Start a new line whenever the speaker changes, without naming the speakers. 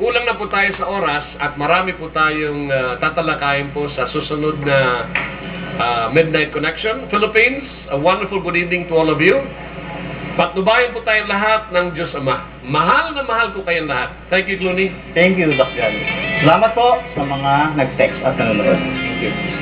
kulang na po tayo sa oras at marami po tayong ah, tatalakayin po sa susunod na ah, Midnight Connection. Philippines, a wonderful good evening to all of you. Patnubayan po tayong lahat ng Diyos Ama. Mahal na mahal ko kayong lahat. Thank you, Clooney.
Thank you, Doc Jolly. Salamat po sa mga nag-text at nanonood. Thank you.